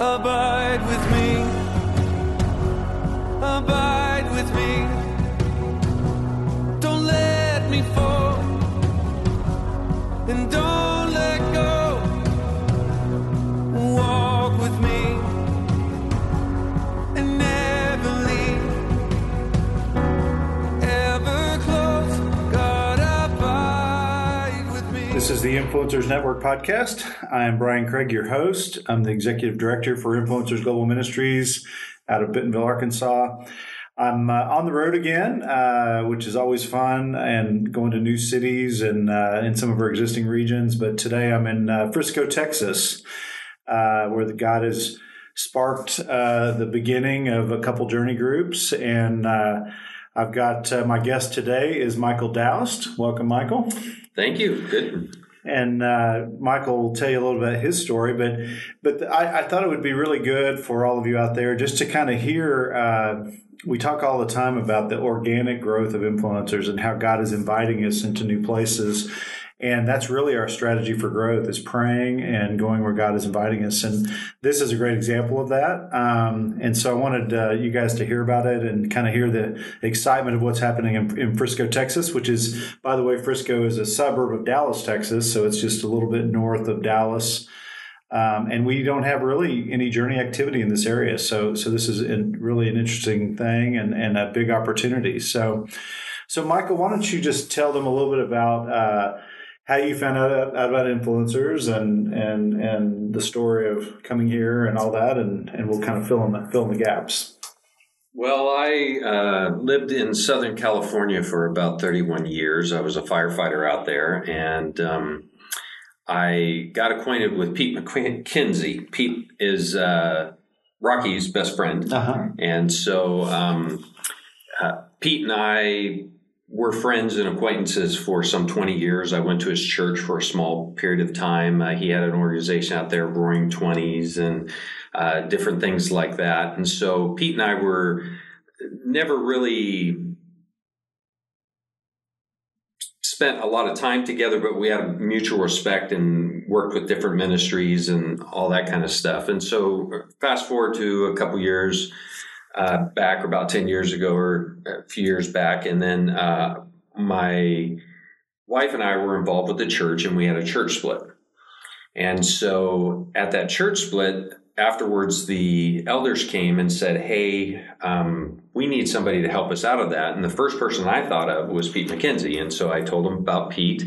Abide with me. Abide with me. Don't let me fall. And don't the Influencers Network podcast. I am Brian Craig, your host. I'm the executive director for Influencers Global Ministries out of Bentonville, Arkansas. I'm uh, on the road again, uh, which is always fun, and going to new cities and uh, in some of our existing regions. But today I'm in uh, Frisco, Texas, uh, where the God has sparked uh, the beginning of a couple journey groups, and I've got my guest today is Michael Doust. Welcome, Michael. Thank you. Good. And uh, Michael will tell you a little bit his story. But but I, I, thought it would be really good for all of you out there just to kind of hear. Uh, we talk all the time about the organic growth of influencers and how God is inviting us into new places. And that's really our strategy for growth is praying and going where God is inviting us. And this is a great example of that. Um, and so I wanted uh, you guys to hear about it and kind of hear the excitement of what's happening in, in, Frisco, Texas, which is, by the way, Frisco is a suburb of Dallas, Texas. So it's just a little bit north of Dallas. Um, and we don't have really any journey activity in this area. So, so this is really an interesting thing and, and a big opportunity. So, so Michael, why don't you just tell them a little bit about, uh, how you found out about influencers and and and the story of coming here and all that, and and we'll kind of fill in the fill in the gaps. Well, I uh, lived in Southern California for about 31 years. I was a firefighter out there, and um, I got acquainted with Pete McKenzie. Pete is uh, Rocky's best friend, uh-huh. and so um, uh, Pete and I we're friends and acquaintances for some 20 years. I went to his church for a small period of time. Uh, he had an organization out there, Roaring Twenties, and uh, different things like that. And so Pete and I were never really spent a lot of time together, but we had mutual respect and worked with different ministries and all that kind of stuff. And so fast forward to a couple years uh, back about 10 years ago or a few years back. And then uh, my wife and I were involved with the church and we had a church split. And so at that church split, afterwards, the elders came and said, Hey, um, we need somebody to help us out of that. And the first person I thought of was Pete McKenzie. And so I told him about Pete.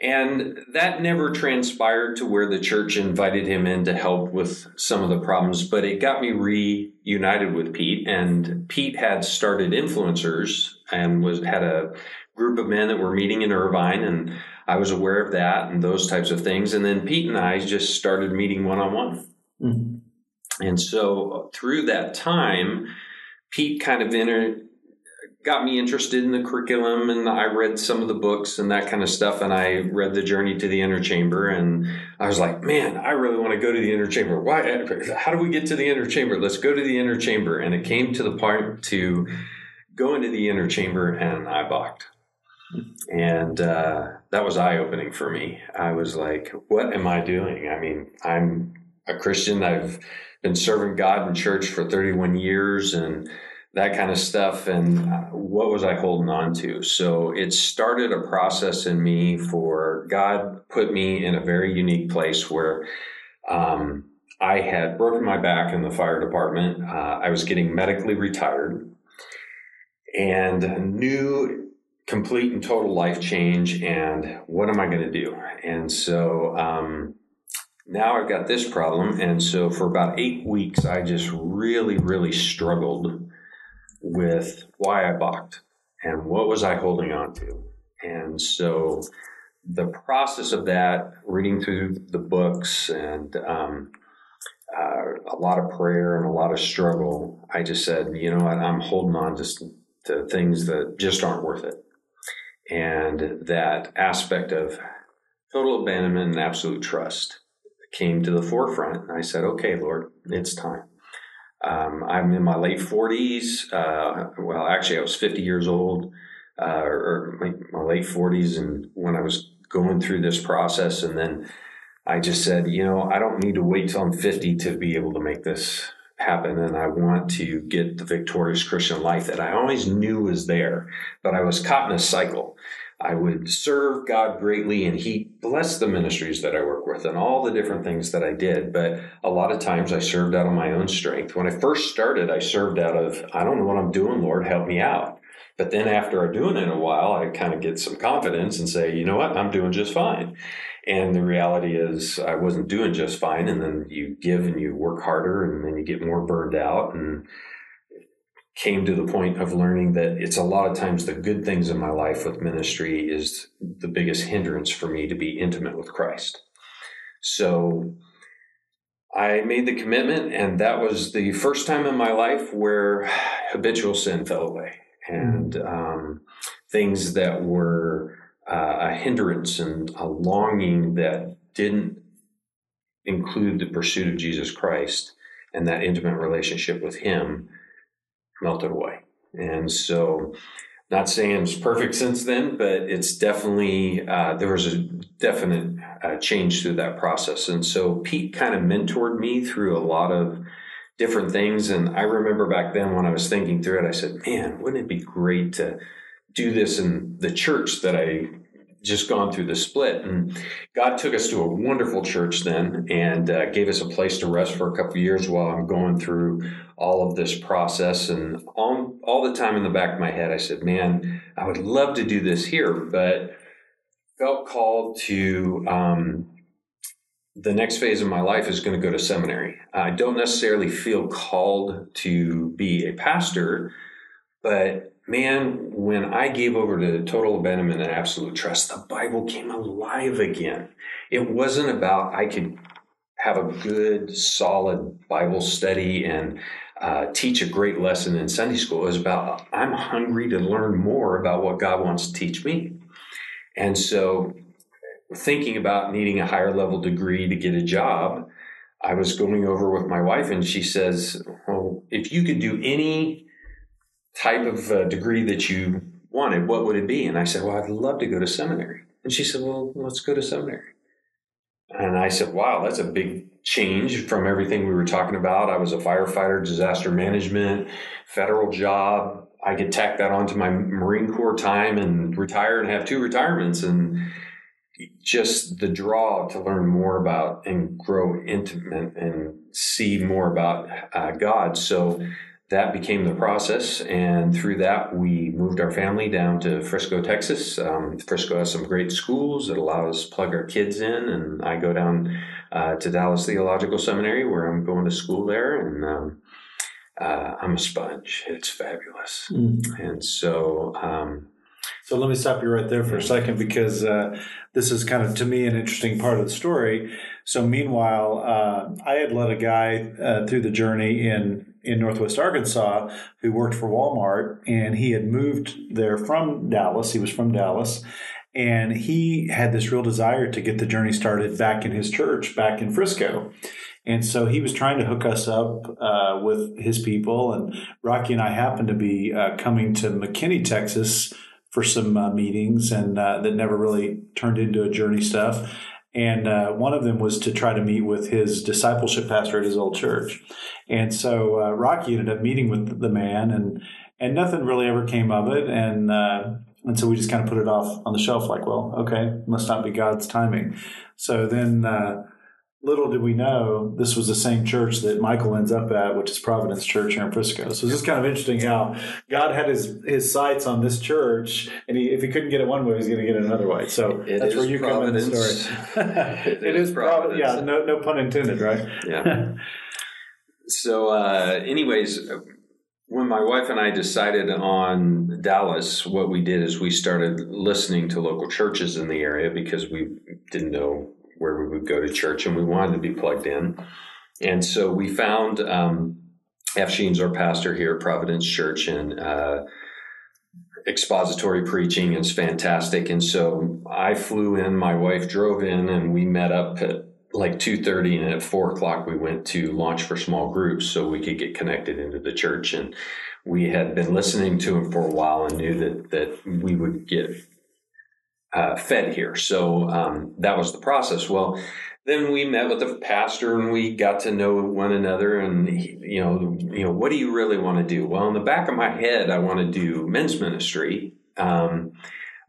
And that never transpired to where the church invited him in to help with some of the problems, but it got me reunited with Pete. And Pete had started influencers and was had a group of men that were meeting in Irvine, and I was aware of that and those types of things. And then Pete and I just started meeting one on one. And so through that time, Pete kind of entered got me interested in the curriculum and I read some of the books and that kind of stuff. And I read The Journey to the Inner Chamber. And I was like, man, I really want to go to the inner chamber. Why? How do we get to the inner chamber? Let's go to the inner chamber. And it came to the part to go into the inner chamber and I balked. And uh, that was eye opening for me. I was like, what am I doing? I mean, I'm a Christian. I've been serving God in church for 31 years and that kind of stuff and uh, what was i holding on to so it started a process in me for god put me in a very unique place where um, i had broken my back in the fire department uh, i was getting medically retired and new complete and total life change and what am i going to do and so um, now I've got this problem. And so for about eight weeks, I just really, really struggled with why I balked and what was I holding on to. And so the process of that, reading through the books and um, uh, a lot of prayer and a lot of struggle, I just said, you know what, I'm holding on to, to things that just aren't worth it. And that aspect of total abandonment and absolute trust came to the forefront. And I said, okay, Lord, it's time. Um, I'm in my late 40s. Uh, well, actually, I was 50 years old, uh, or my, my, late 40s, and when I was going through this process, and then I just said, you know, I don't need to wait till I'm 50 to be able to make this happen. And I want to get the victorious Christian life that I always knew was there, but I was caught in a cycle. I would serve God greatly and He blessed the ministries that I work with and all the different things that I did. But a lot of times I served out of my own strength. When I first started, I served out of, I don't know what I'm doing, Lord, help me out. But then after I'm doing it a while, I kind of get some confidence and say, you know what, I'm doing just fine. And the reality is, I wasn't doing just fine. And then you give and you work harder, and then you get more burned out. And came to the point of learning that it's a lot of times the good things in my life with ministry is the biggest hindrance for me to be intimate with Christ. So I made the commitment, and that was the first time in my life where habitual sin fell away and um, things that were uh, a hindrance and a longing that didn't include the pursuit of Jesus Christ and that intimate relationship with Him melted away. And so, not saying it's perfect since then, but it's definitely, uh, there was a definite uh, change through that process. And so, Pete kind of mentored me through a lot of different things. And I remember back then when I was thinking through it, I said, man, wouldn't it be great to do this in the church that I just gone through the split. And god took us to a wonderful church then and uh, gave us a place to rest for a couple years while i'm going through all of this process. And all, all the time in the back of my head i said man i would love to do this here but felt called to um, the next phase of my life is going to go to seminary. I don't necessarily feel called to be a pastor but man, when I gave over to total abandonment and absolute trust, the Bible came alive again. It wasn't about I could have a good, solid Bible study and uh, teach a great lesson in Sunday school. It was about I'm hungry to learn more about what God wants to teach me. And so, thinking about needing a higher level degree to get a job, I was going over with my wife, and she says, Well, if you could do any type of uh, degree that you wanted, what would it be? And I said, Well, I'd love to go to seminary. And she said, Well, let's go to seminary. And I said, Wow, that's a big change from everything we were talking about. I was a firefighter, disaster management, federal job. I could tack that onto my Marine Corps time and retire and have two retirements. And just the draw to learn more about and grow intimate and see more about uh, God. So that became the process. And through that, we moved our family down to Frisco, Texas. Um, Frisco has some great schools that allow us to plug our kids in. And I go down uh, to Dallas Theological Seminary where I'm going to school there. And um, uh, I'm a sponge. It's fabulous. Mm. And so, um, So let me stop you right there for a second because uh, this is kind of to me an interesting part of the story. So meanwhile, uh, I had led a guy uh, through the journey in in Northwest Arkansas who worked for Walmart, and he had moved there from Dallas. He was from Dallas. And he had this real desire to get the journey started back in his church, back in Frisco. And so he was trying to hook us up uh, with his people. And Rocky and I happened to be uh, coming to McKinney, Texas for some uh, meetings, and uh, that never really turned into a journey stuff. And uh, one of them was to try to meet with his discipleship pastor at his old church. And so uh, Rocky ended up meeting with the man, and and nothing really ever came of it. And uh, and so we just kind of put it off on the shelf, like, well, okay, must not be God's timing. So then, uh, little did we know, this was the same church that Michael ends up at, which is Providence Church here in Frisco. So it's just kind of interesting how God had his his sights on this church, and he, if he couldn't get it one way, he's going to get it another way. So It that's where you come in the story. It it is is Providence. Providence. Yeah, no, no pun intended, right? yeah. so, uh, anyways, when my wife and I decided on Dallas, what we did is we started listening to local churches in the area because we didn't know where we would go to church and we wanted to be plugged in. And so we found um, F. Sheen's our pastor here at Providence Church, and uh, expository preaching is fantastic. And so I flew in, my wife drove in, and we met up at like 2.30 and at 4 o'clock we went to launch for small groups so we could get connected into the church and we had been listening to him for a while and knew that that we would get uh, fed here. So um, that was the process. Well then we met with the pastor and we got to know one another and he, you know you know what do you really want to do? Well in the back of my head i want to do men's ministry um,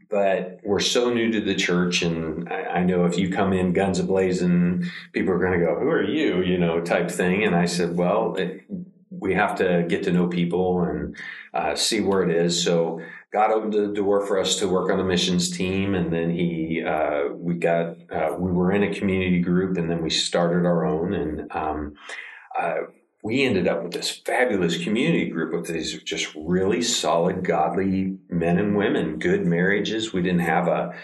but we're so new to the church and I, I know if you come in guns ablazing people are going to go who are you? you know type thing. And i said well it, we have to get to know people and uh, see where it is so God opened the door for us to work on the missions team, and then he uh, we got uh, we were in a community group, and then we started our own, and um, uh, we ended up with this fabulous community group of these just really solid, godly men and women, good marriages. We didn't have a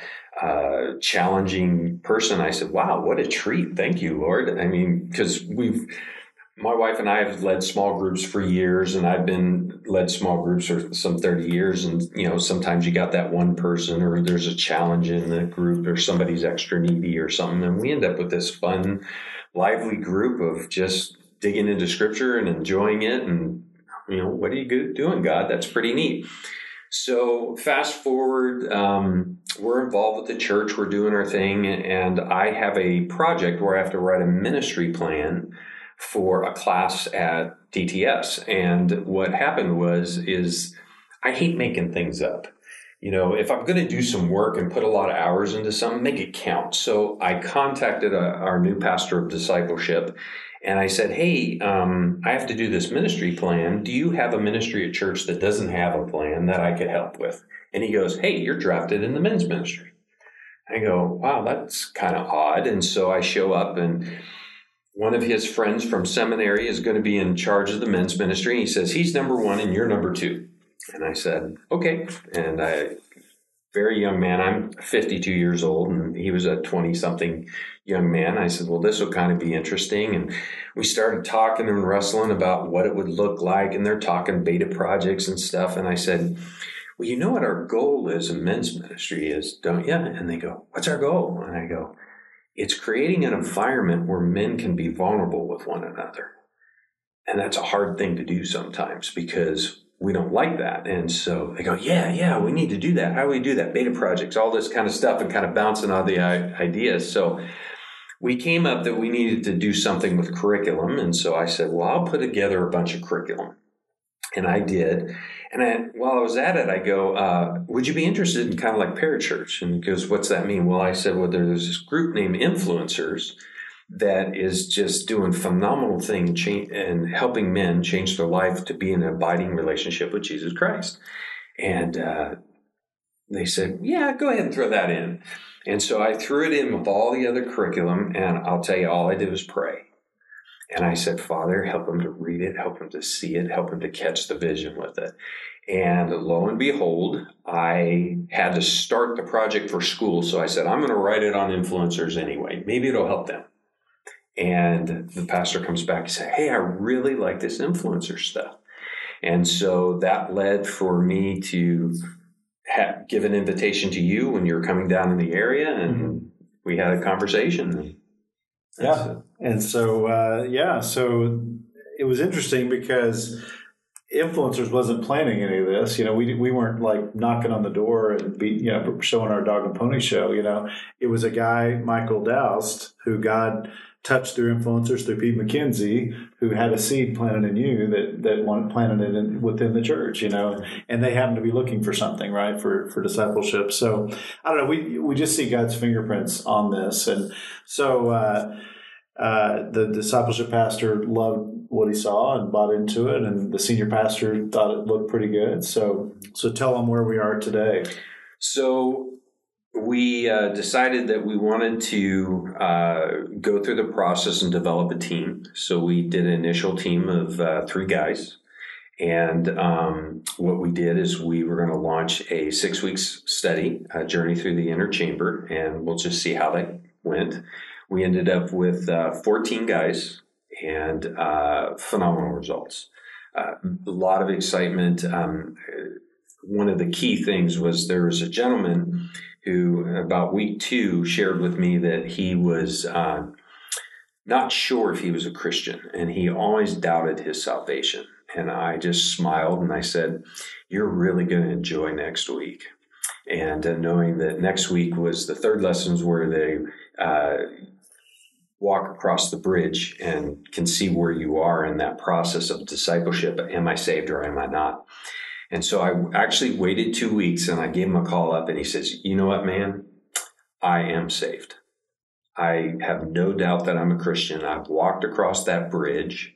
uh, challenging person. I said, "Wow, what a treat! Thank you, Lord." I mean, because we've my wife and I have led small groups for years, and I've been led small groups for some 30 years. And, you know, sometimes you got that one person, or there's a challenge in the group, or somebody's extra needy or something. And we end up with this fun, lively group of just digging into scripture and enjoying it. And, you know, what are you doing, God? That's pretty neat. So, fast forward, um, we're involved with the church, we're doing our thing, and I have a project where I have to write a ministry plan for a class at DTS. And what happened was, is I hate making things up. You know, if I'm going to do some work and put a lot of hours into something, make it count. So I contacted a, our new pastor of discipleship and I said, Hey, um, I have to do this ministry plan. Do you have a ministry at church that doesn't have a plan that I could help with? And he goes, Hey, you're drafted in the men's ministry. I go, Wow, that's kind of odd. And so I show up and one of his friends from seminary is going to be in charge of the men's ministry. He says, He's number one and you're number two. And I said, Okay. And I, very young man, I'm 52 years old, and he was a 20 something young man. I said, Well, this will kind of be interesting. And we started talking and wrestling about what it would look like. And they're talking beta projects and stuff. And I said, Well, you know what our goal is in men's ministry is, don't you? And they go, What's our goal? And I go, it's creating an environment where men can be vulnerable with one another. And that's a hard thing to do sometimes because we don't like that. And so they go, yeah, yeah, we need to do that. How do we do that? Beta projects, all this kind of stuff, and kind of bouncing on the ideas. So we came up that we needed to do something with curriculum. And so I said, well, I'll put together a bunch of curriculum. And I did. And I, while I was at it, I go, uh, would you be interested in kind of like parachurch? And he goes, what's that mean? Well, I said, well, there's this group named Influencers that is just doing phenomenal thing and helping men change their life to be in an abiding relationship with Jesus Christ. And uh, they said, yeah, go ahead and throw that in. And so I threw it in with all the other curriculum, and I'll tell you, all I did was pray. And I said, Father, help him to read it, help him to see it, help him to catch the vision with it. And lo and behold, I had to start the project for school. So I said, I'm going to write it on influencers anyway. Maybe it'll help them. And the pastor comes back and says, Hey, I really like this influencer stuff. And so that led for me to have, give an invitation to you when you were coming down in the area. And mm-hmm. we had a conversation. Yeah. And so, uh, yeah, so it was interesting because influencers wasn't planning any of this. You know, we we weren't like knocking on the door and be you know showing our dog and pony show. You know, it was a guy Michael Doust who God touched through influencers through Pete McKenzie who had a seed planted in you that that wanted planted it in, within the church. You know, and they happened to be looking for something right for for discipleship. So I don't know. We we just see God's fingerprints on this, and so. Uh, uh, the discipleship pastor loved what he saw and bought into it, and the senior pastor thought it looked pretty good. So, so tell them where we are today. So we uh, decided that we wanted to uh, go through the process and develop a team. So we did an initial team of uh, three guys. And um, what we did is we were going to launch a six weeks study, a journey through the inner chamber, and we'll just see how that went we ended up with uh, 14 guys and uh, phenomenal results. Uh, a lot of excitement. Um, one of the key things was there was a gentleman who, about week two, shared with me that he was uh, not sure if he was a Christian and he always doubted his salvation. And I just smiled and I said, You're really going to enjoy next week. And uh, knowing that next week was the third lessons where they uh, walk across the bridge and can see where you are in that process of discipleship. Am I saved or am I not? And so I actually waited two weeks and I gave him a call up and he says, You know what, man? I am saved. I have no doubt that I'm a Christian. I've walked across that bridge,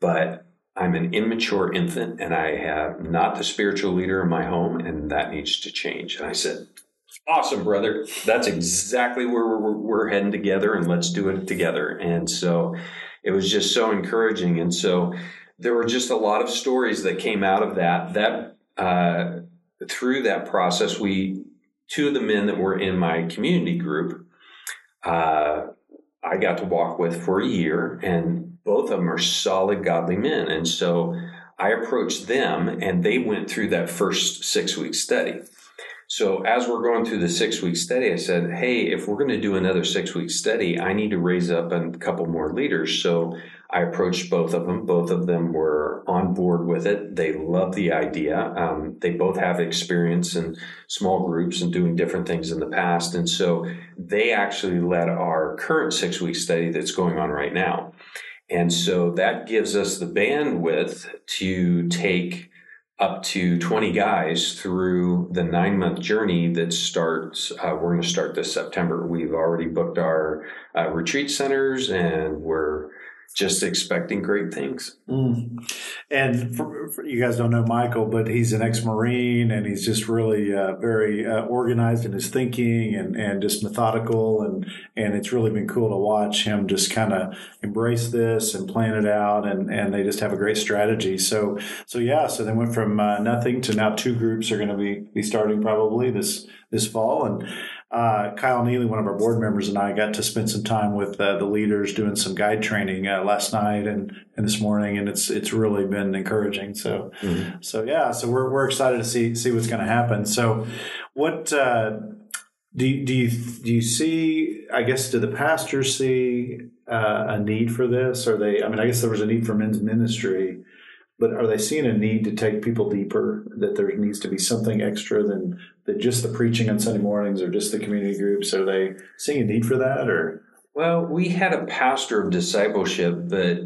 but I'm an immature infant and I have not the spiritual leader in my home, and that needs to change. And I said, Awesome, brother. That's exactly where we're, we're heading together, and let's do it together. And so it was just so encouraging. And so there were just a lot of stories that came out of that. That uh, through that process, we two of the men that were in my community group, uh, I got to walk with for a year, and both of them are solid, godly men. And so I approached them, and they went through that first six week study. So as we're going through the six week study, I said, Hey, if we're going to do another six week study, I need to raise up a couple more leaders. So I approached both of them. Both of them were on board with it. They love the idea. Um, they both have experience in small groups and doing different things in the past. And so they actually led our current six week study that's going on right now. And so that gives us the bandwidth to take up to 20 guys through the nine month journey that starts. Uh, we're going to start this September. We've already booked our uh, retreat centers and we're just expecting great things. Mm. And for, for, you guys don't know Michael, but he's an ex-marine, and he's just really uh, very uh, organized in his thinking and, and just methodical, and and it's really been cool to watch him just kind of embrace this and plan it out, and and they just have a great strategy. So so yeah, so they went from uh, nothing to now two groups are going to be be starting probably this this fall, and uh, Kyle Neely, one of our board members, and I got to spend some time with uh, the leaders doing some guide training uh, last night and, and this morning, and it's it's really been encouraging. So mm-hmm. so yeah, so we're we're excited to see see what's going to happen. So what uh, do you, do you do you see? I guess do the pastors see uh, a need for this? Or they? I mean, I guess there was a need for men's ministry but are they seeing a need to take people deeper that there needs to be something extra than, than just the preaching on sunday mornings or just the community groups? Are they seeing a need for that or? Well we had a pastor of discipleship but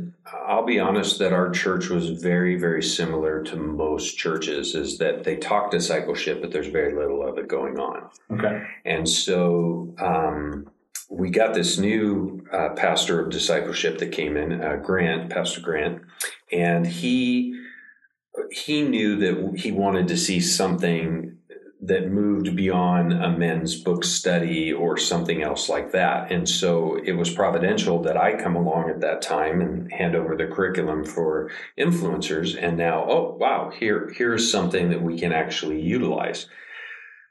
i'll be honest that our church was very very similar to most churches is that they talk discipleship but there's very little of it going on. Okay. And so um, we got this new uh, pastor of discipleship that came in, uh, Grant, Pastor Grant, and he he knew that he wanted to see something that moved beyond a men's book study or something else like that. And so it was providential that I come along at that time and hand over the curriculum for influencers. And now, oh wow, here here's something that we can actually utilize.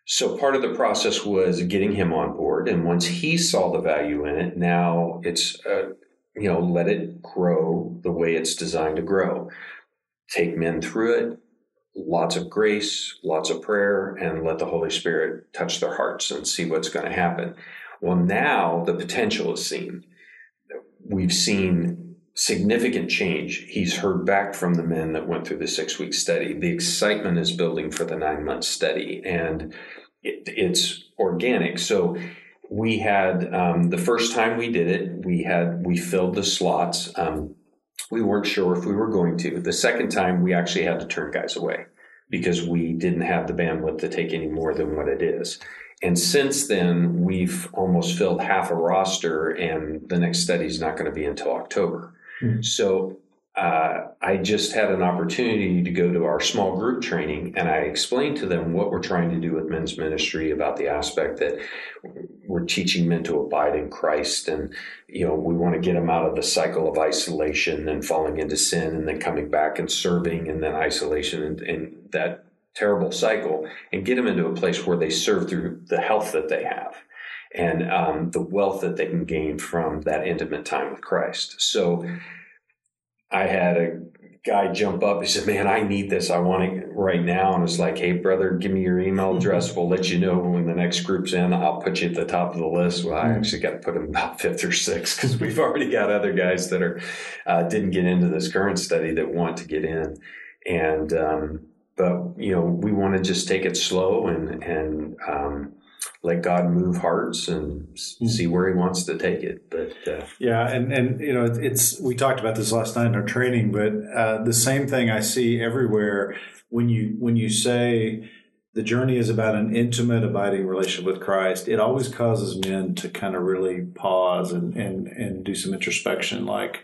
So part of the process was getting him on board, and once he saw the value in it, now it's uh, you know let it grow the way it's designed to grow. Take men through it, lots of grace, lots of prayer, and let the Holy Spirit touch their hearts and see what's going to happen. Well, now the potential is seen. We've seen significant change. He's heard back from the men that went through the six week study. The excitement is building for the nine month study, and it, it's organic. So we had um, the first time we did it, we had we filled the slots. Um, we weren't sure if we were going to. The second time, we actually had to turn guys away because we didn't have the bandwidth to take any more than what it is. And since then, we've almost filled half a roster, and the next study is not going to be until October. Mm-hmm. So uh, I just had an opportunity to go to our small group training and I explained to them what we're trying to do with men's ministry about the aspect that we're teaching men to abide in Christ and, you know, we want to get them out of the cycle of isolation and falling into sin and then coming back and serving and then isolation and, and that terrible cycle and get them into a place where they serve through the health that they have and um, the wealth that they can gain from that intimate time with Christ. So, I had a guy jump up. He said, "Man, I need this. I want it right now." And it's like, "Hey, brother, give me your email mm-hmm. address. We'll let you know when the next group's in. I'll put you at the top of the list." Well, I mm-hmm. actually got to put him about fifth or sixth because we've already got other guys that are uh, didn't get into this current study that want to get in, and um, but you know we want to just take it slow and and um, let God move hearts and see where He wants to take it. But uh, Yeah, and and you know it's we talked about this last night in our training, but uh, the same thing I see everywhere when you when you say the journey is about an intimate, abiding relationship with Christ. It always causes men to kind of really pause and and and do some introspection, like.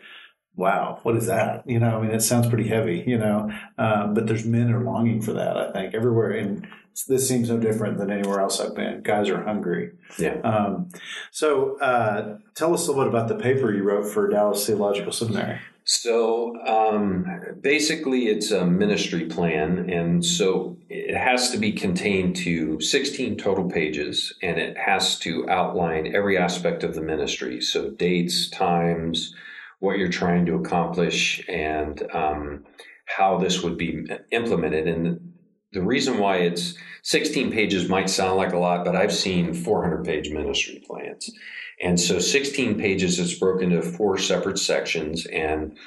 Wow, what is that? You know, I mean, it sounds pretty heavy, you know, uh, but there's men are longing for that. I think everywhere, and this seems no different than anywhere else I've been. Guys are hungry. yeah, Um, so, uh, tell us a little bit about the paper you wrote for Dallas Theological Seminary. So um, basically, it's a ministry plan, and so it has to be contained to 16 total pages, and it has to outline every aspect of the ministry. So dates, times, what you're trying to accomplish, and um, how this would be implemented. And the reason why it's 16 pages might sound like a lot, but I've seen 400 page ministry plans. And so 16 pages is broken into four separate sections, and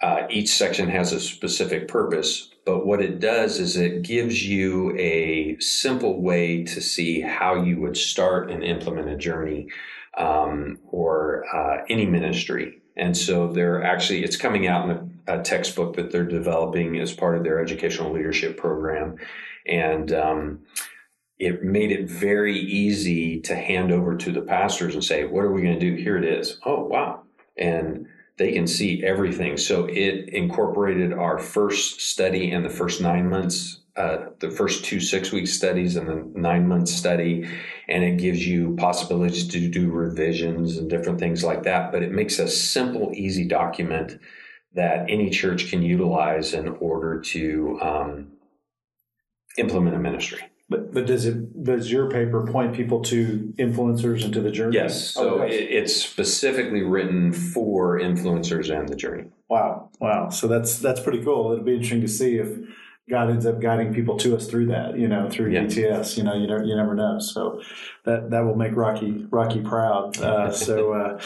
uh, each section has a specific purpose. But what it does is it gives you a simple way to see how you would start and implement a journey um, or uh, any ministry. And so they're actually, it's coming out in a, a textbook that they're developing as part of their educational leadership program. And um, it made it very easy to hand over to the pastors and say, What are we going to do? Here it is. Oh, wow. And they can see everything. So it incorporated our first study and the first nine months, uh, the first two six week studies and the nine month study. And it gives you possibilities to do revisions and different things like that. But it makes a simple, easy document that any church can utilize in order to um, implement a ministry. But, but does it does your paper point people to influencers and to the journey? Yes. So Oh, it it's specifically written for influencers and the journey. wow, wow. So that's that's pretty cool. It'll be interesting to see if God ends up guiding people to us through that. You know, through Yeah. DTS. You know, you never you never know. So that that will make Rocky Rocky proud. Uh, so uh,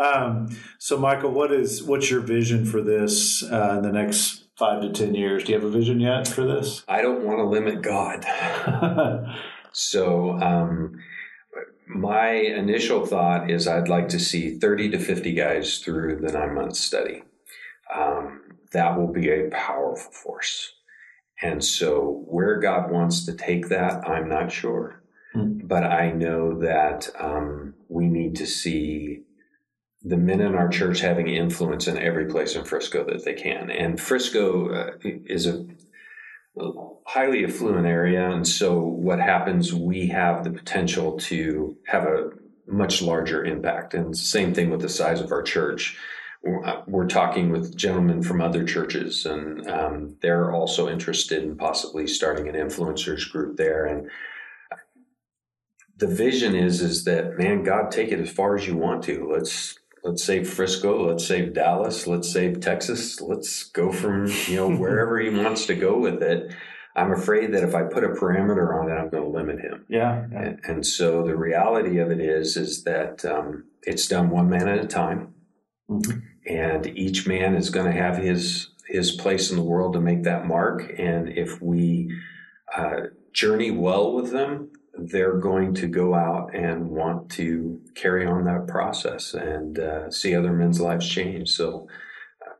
um, so Michael, what is what's your vision for this uh, in the next five to ten years? Do you have a vision yet for this? I don't want to limit God. So um, my initial thought is I'd like to see 30 to 50 guys through the nine month study. Um, that will be a powerful force. And so where God wants to take that, I'm not sure. Hmm. But I know that um, we need to see the men in our church having influence in every place in Frisco that they can. And Frisco uh, is a highly affluent area. And so what happens, we have the potential to have a much larger impact. And same thing with the size of our church. We're we're talking with gentlemen from other churches, and um, they're also interested in possibly starting an influencers group there. And the vision is is that man, God, take it as far as you want to. Let's let's save Frisco, let's save Dallas, let's save Texas, let's go from you know wherever he wants to go with it. I'm afraid that if I put a parameter on it, I'm going to limit him. yeah. yeah. And, and so the reality of it is, is that um, it's done one man at a time, Mhm. and each man is going to have his his place in the world to make that mark. And if we uh, journey well with them, they're going to go out and want to carry on that process and uh, see other men's lives change. So uh,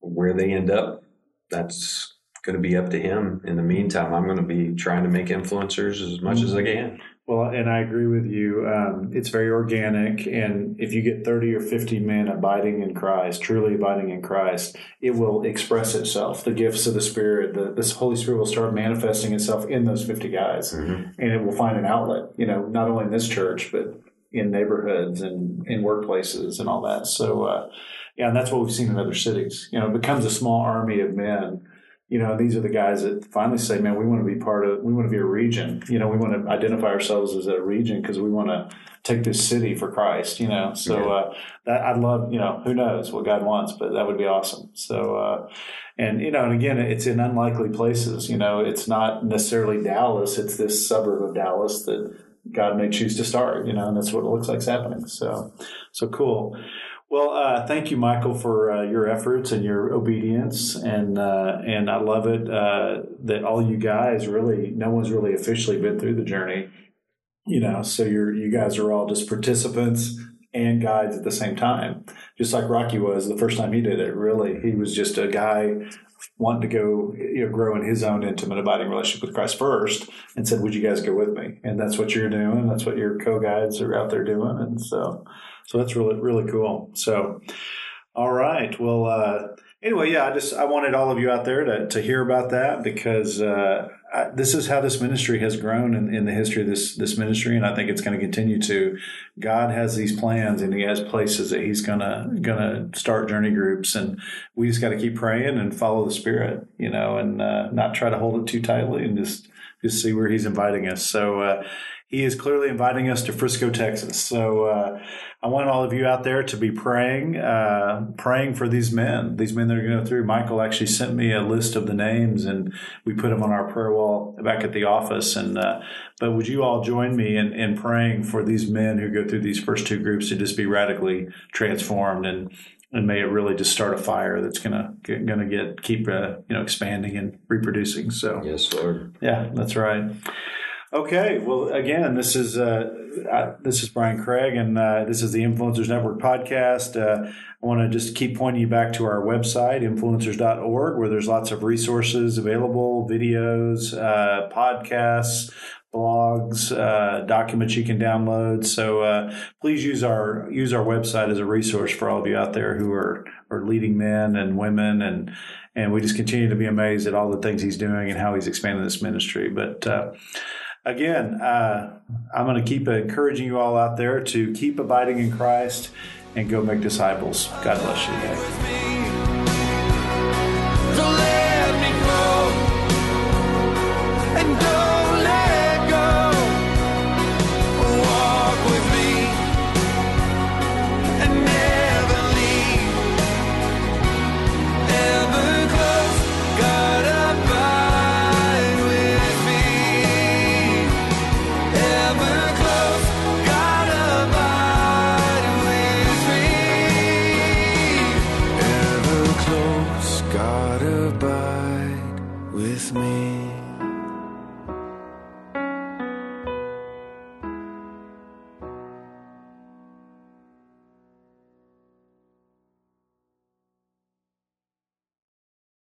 where they end up, that's going to be up to him. In the meantime, I'm going to be trying to make influencers as much as I can. Well, and I agree with you. Um, it's very organic, and if you get thirty or fifty men abiding in Christ, truly abiding in Christ, it will express itself. The gifts of the Spirit, the this Holy Spirit will start manifesting itself in those fifty guys, Mhm. and it will find an outlet. You know, not only in this church, but in neighborhoods and in workplaces and all that. So, uh, yeah, and that's what we've seen in other cities. You know, it becomes a small army of men you know, these are the guys that finally say, man, we want to be part of, we want to be a region. You know, we want to identify ourselves as a region because we want to take this city for Christ, you know. So, uh, that I'd love, you know, who knows what God wants, but that would be awesome. So, uh, and, you know, and again, it's in unlikely places, you know, it's not necessarily Dallas, it's this suburb of Dallas that God may choose to start, you know, and that's what it looks like is happening. So, so cool. Well, uh, thank you, Michael, for uh, your efforts and your obedience, and uh, and I love it uh, that all you guys really, no one's really officially been through the journey, you know, so you're you guys are all just participants and guides at the same time, just like Rocky was the first time he did it. Really, he was just a guy wanting to go you know grow in his own intimate abiding relationship with Christ first, and said, "Would you guys go with me?" And that's what you're doing. That's what your co-guides are out there doing, and so so that's really really cool. So, all right, well. uh Anyway, yeah, I just I wanted all of you out there to, to hear about that because uh, I, this is how this ministry has grown in, in the history of this this ministry, and I think it's going to continue to. God has these plans, and He has places that He's gonna gonna start journey groups, and we just got to keep praying and follow the Spirit, you know, and uh, not try to hold it too tightly, and just just see where He's inviting us. So. Uh, he is clearly inviting us to Frisco, Texas. So uh, I want all of you out there to be praying, uh, praying for these men, these men that are going through. Michael actually sent me a list of the names, and we put them on our prayer wall back at the office. And uh, but would you all join me in, in praying for these men who go through these first two groups to just be radically transformed and and may it really just start a fire that's gonna get, gonna get keep uh, you know expanding and reproducing. So Yes, Lord. yeah, that's right. Okay, well, again, this is uh, uh, this is Brian Craig, and uh, this is the Influencers Network podcast. Uh, I want to just keep pointing you back to our website, influencers.org, where there's lots of resources available, videos, uh, podcasts, blogs, uh, documents you can download. So uh, please use our use our website as a resource for all of you out there who are are leading men and women and and we just continue to be amazed at all the things he's doing and how he's expanding this ministry. But uh, again, uh, I'm going to keep encouraging you all out there to keep abiding in Christ and go make disciples. God bless you